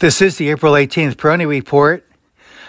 This is the April 18th Peroni Report.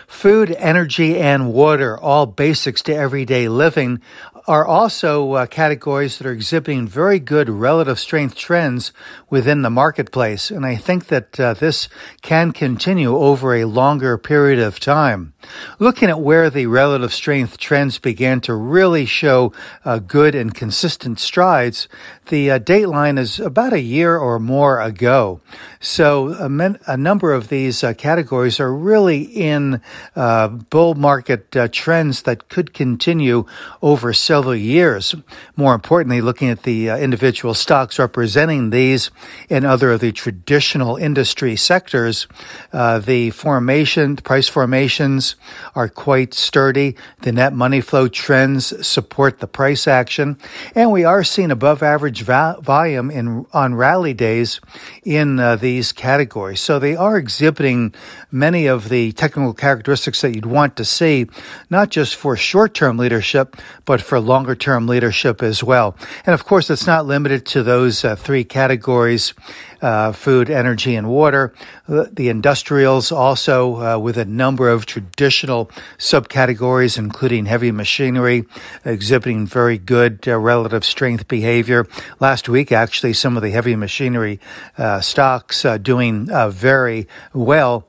Food, energy, and water, all basics to everyday living, are also uh, categories that are exhibiting very good relative strength trends within the marketplace. And I think that uh, this can continue over a longer period of time. Looking at where the relative strength trends began to really show uh, good and consistent strides, the uh, date line is about a year or more ago. So a, men- a number of these uh, categories are really in uh, bull market trends that could continue over several years. More importantly, looking at the uh, individual stocks representing these and other of the traditional industry sectors, uh, the formation, price formations are quite sturdy. The net money flow trends support the price action, and we are seeing above average volume in on rally days in uh, these categories. So they are exhibiting many of the technical characteristics that you'd want to see, not just for short term leadership, but for longer term leadership as well. And of course, it's not limited to those uh, three categories. Uh, food, energy, and water. The industrials also uh, with a number of traditional subcategories, including heavy machinery, exhibiting very good uh, relative strength behavior. Last week, actually, some of the heavy machinery uh, stocks doing very well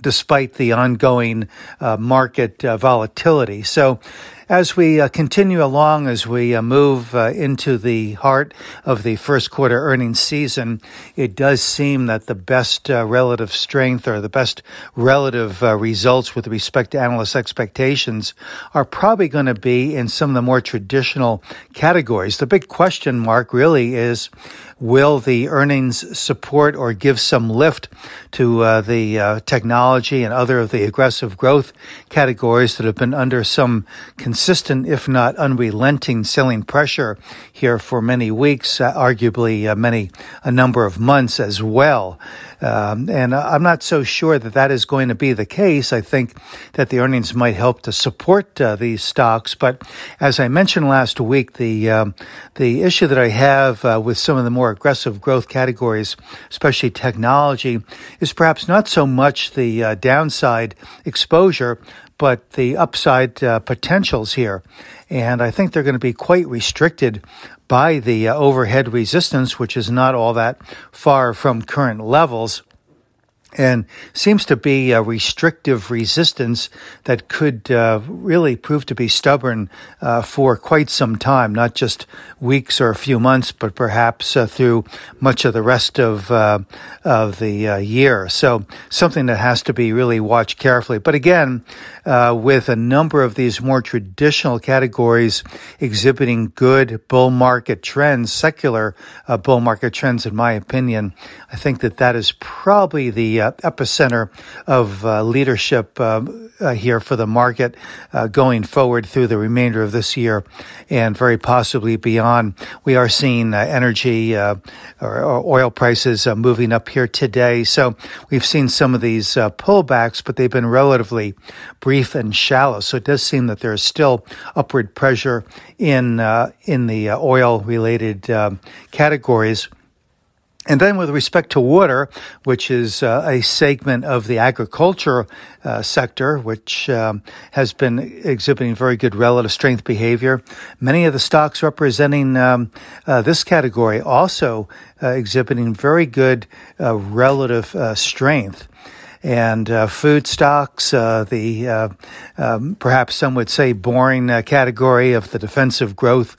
despite the ongoing uh, market uh, volatility. So, as we uh, continue along, as we uh, move uh, into the heart of the first quarter earnings season, it does seem that the best uh, relative strength or the best relative uh, results with respect to analyst expectations are probably going to be in some of the more traditional categories. The big question mark really is will the earnings support or give some lift to uh, the technology and other of the aggressive growth categories that have been under some consistent, if not unrelenting, selling pressure here for many weeks, uh, arguably uh, many a number of months as well. Um, and I'm not so sure that that is going to be the case. I think that the earnings might help to support uh, these stocks. But as I mentioned last week, the um, the issue that I have uh, with some of the more aggressive growth categories, especially technology, is perhaps not so much the uh, downside exposure, but the upside uh, potentials here. And I think they're going to be quite restricted by the uh, overhead resistance, which is not all that far from current levels and seems to be a restrictive resistance that could uh, really prove to be stubborn uh, for quite some time, not just weeks or a few months, but perhaps uh, through much of the rest of uh, of the uh, year. So something that has to be really watched carefully. But again, uh, with a number of these more traditional categories exhibiting good bull market trends, secular bull market trends, in my opinion, I think that that is probably the uh, epicenter of uh, leadership uh, uh here for the market uh, going forward through the remainder of this year and very possibly beyond. We are seeing energy or, or, oil prices moving up here today. So we've seen some of these pullbacks, but they've been relatively brief and shallow. So it does seem that there is still upward pressure in in the oil related categories. And then, with respect to water, which is uh, a segment of the agriculture uh, sector, which um, has been exhibiting very good relative strength behavior, many of the stocks representing um, uh, this category also uh, exhibiting very good uh, relative uh, strength and uh, food stocks, uh, the uh, um, perhaps some would say boring uh, category of the defensive growth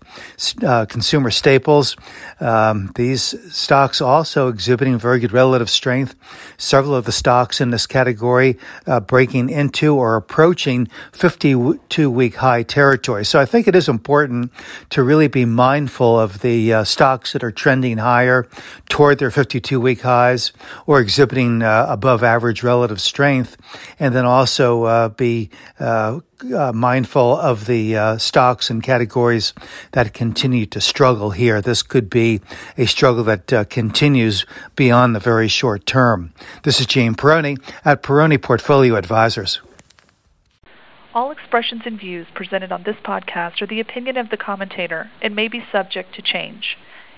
uh, consumer staples. Um, these stocks also exhibiting very good relative strength. Several of the stocks in this category breaking into or approaching 52 week high territory. So I think it is important to really be mindful of the stocks that are trending higher toward their 52 week highs or exhibiting above average relative strength, and then also uh, be uh, uh, mindful of the uh, stocks and categories that continue to struggle here. This could be a struggle that continues beyond the very short term. This is Gene Peroni at Peroni Portfolio Advisors. All expressions and views presented on this podcast are the opinion of the commentator and may be subject to change.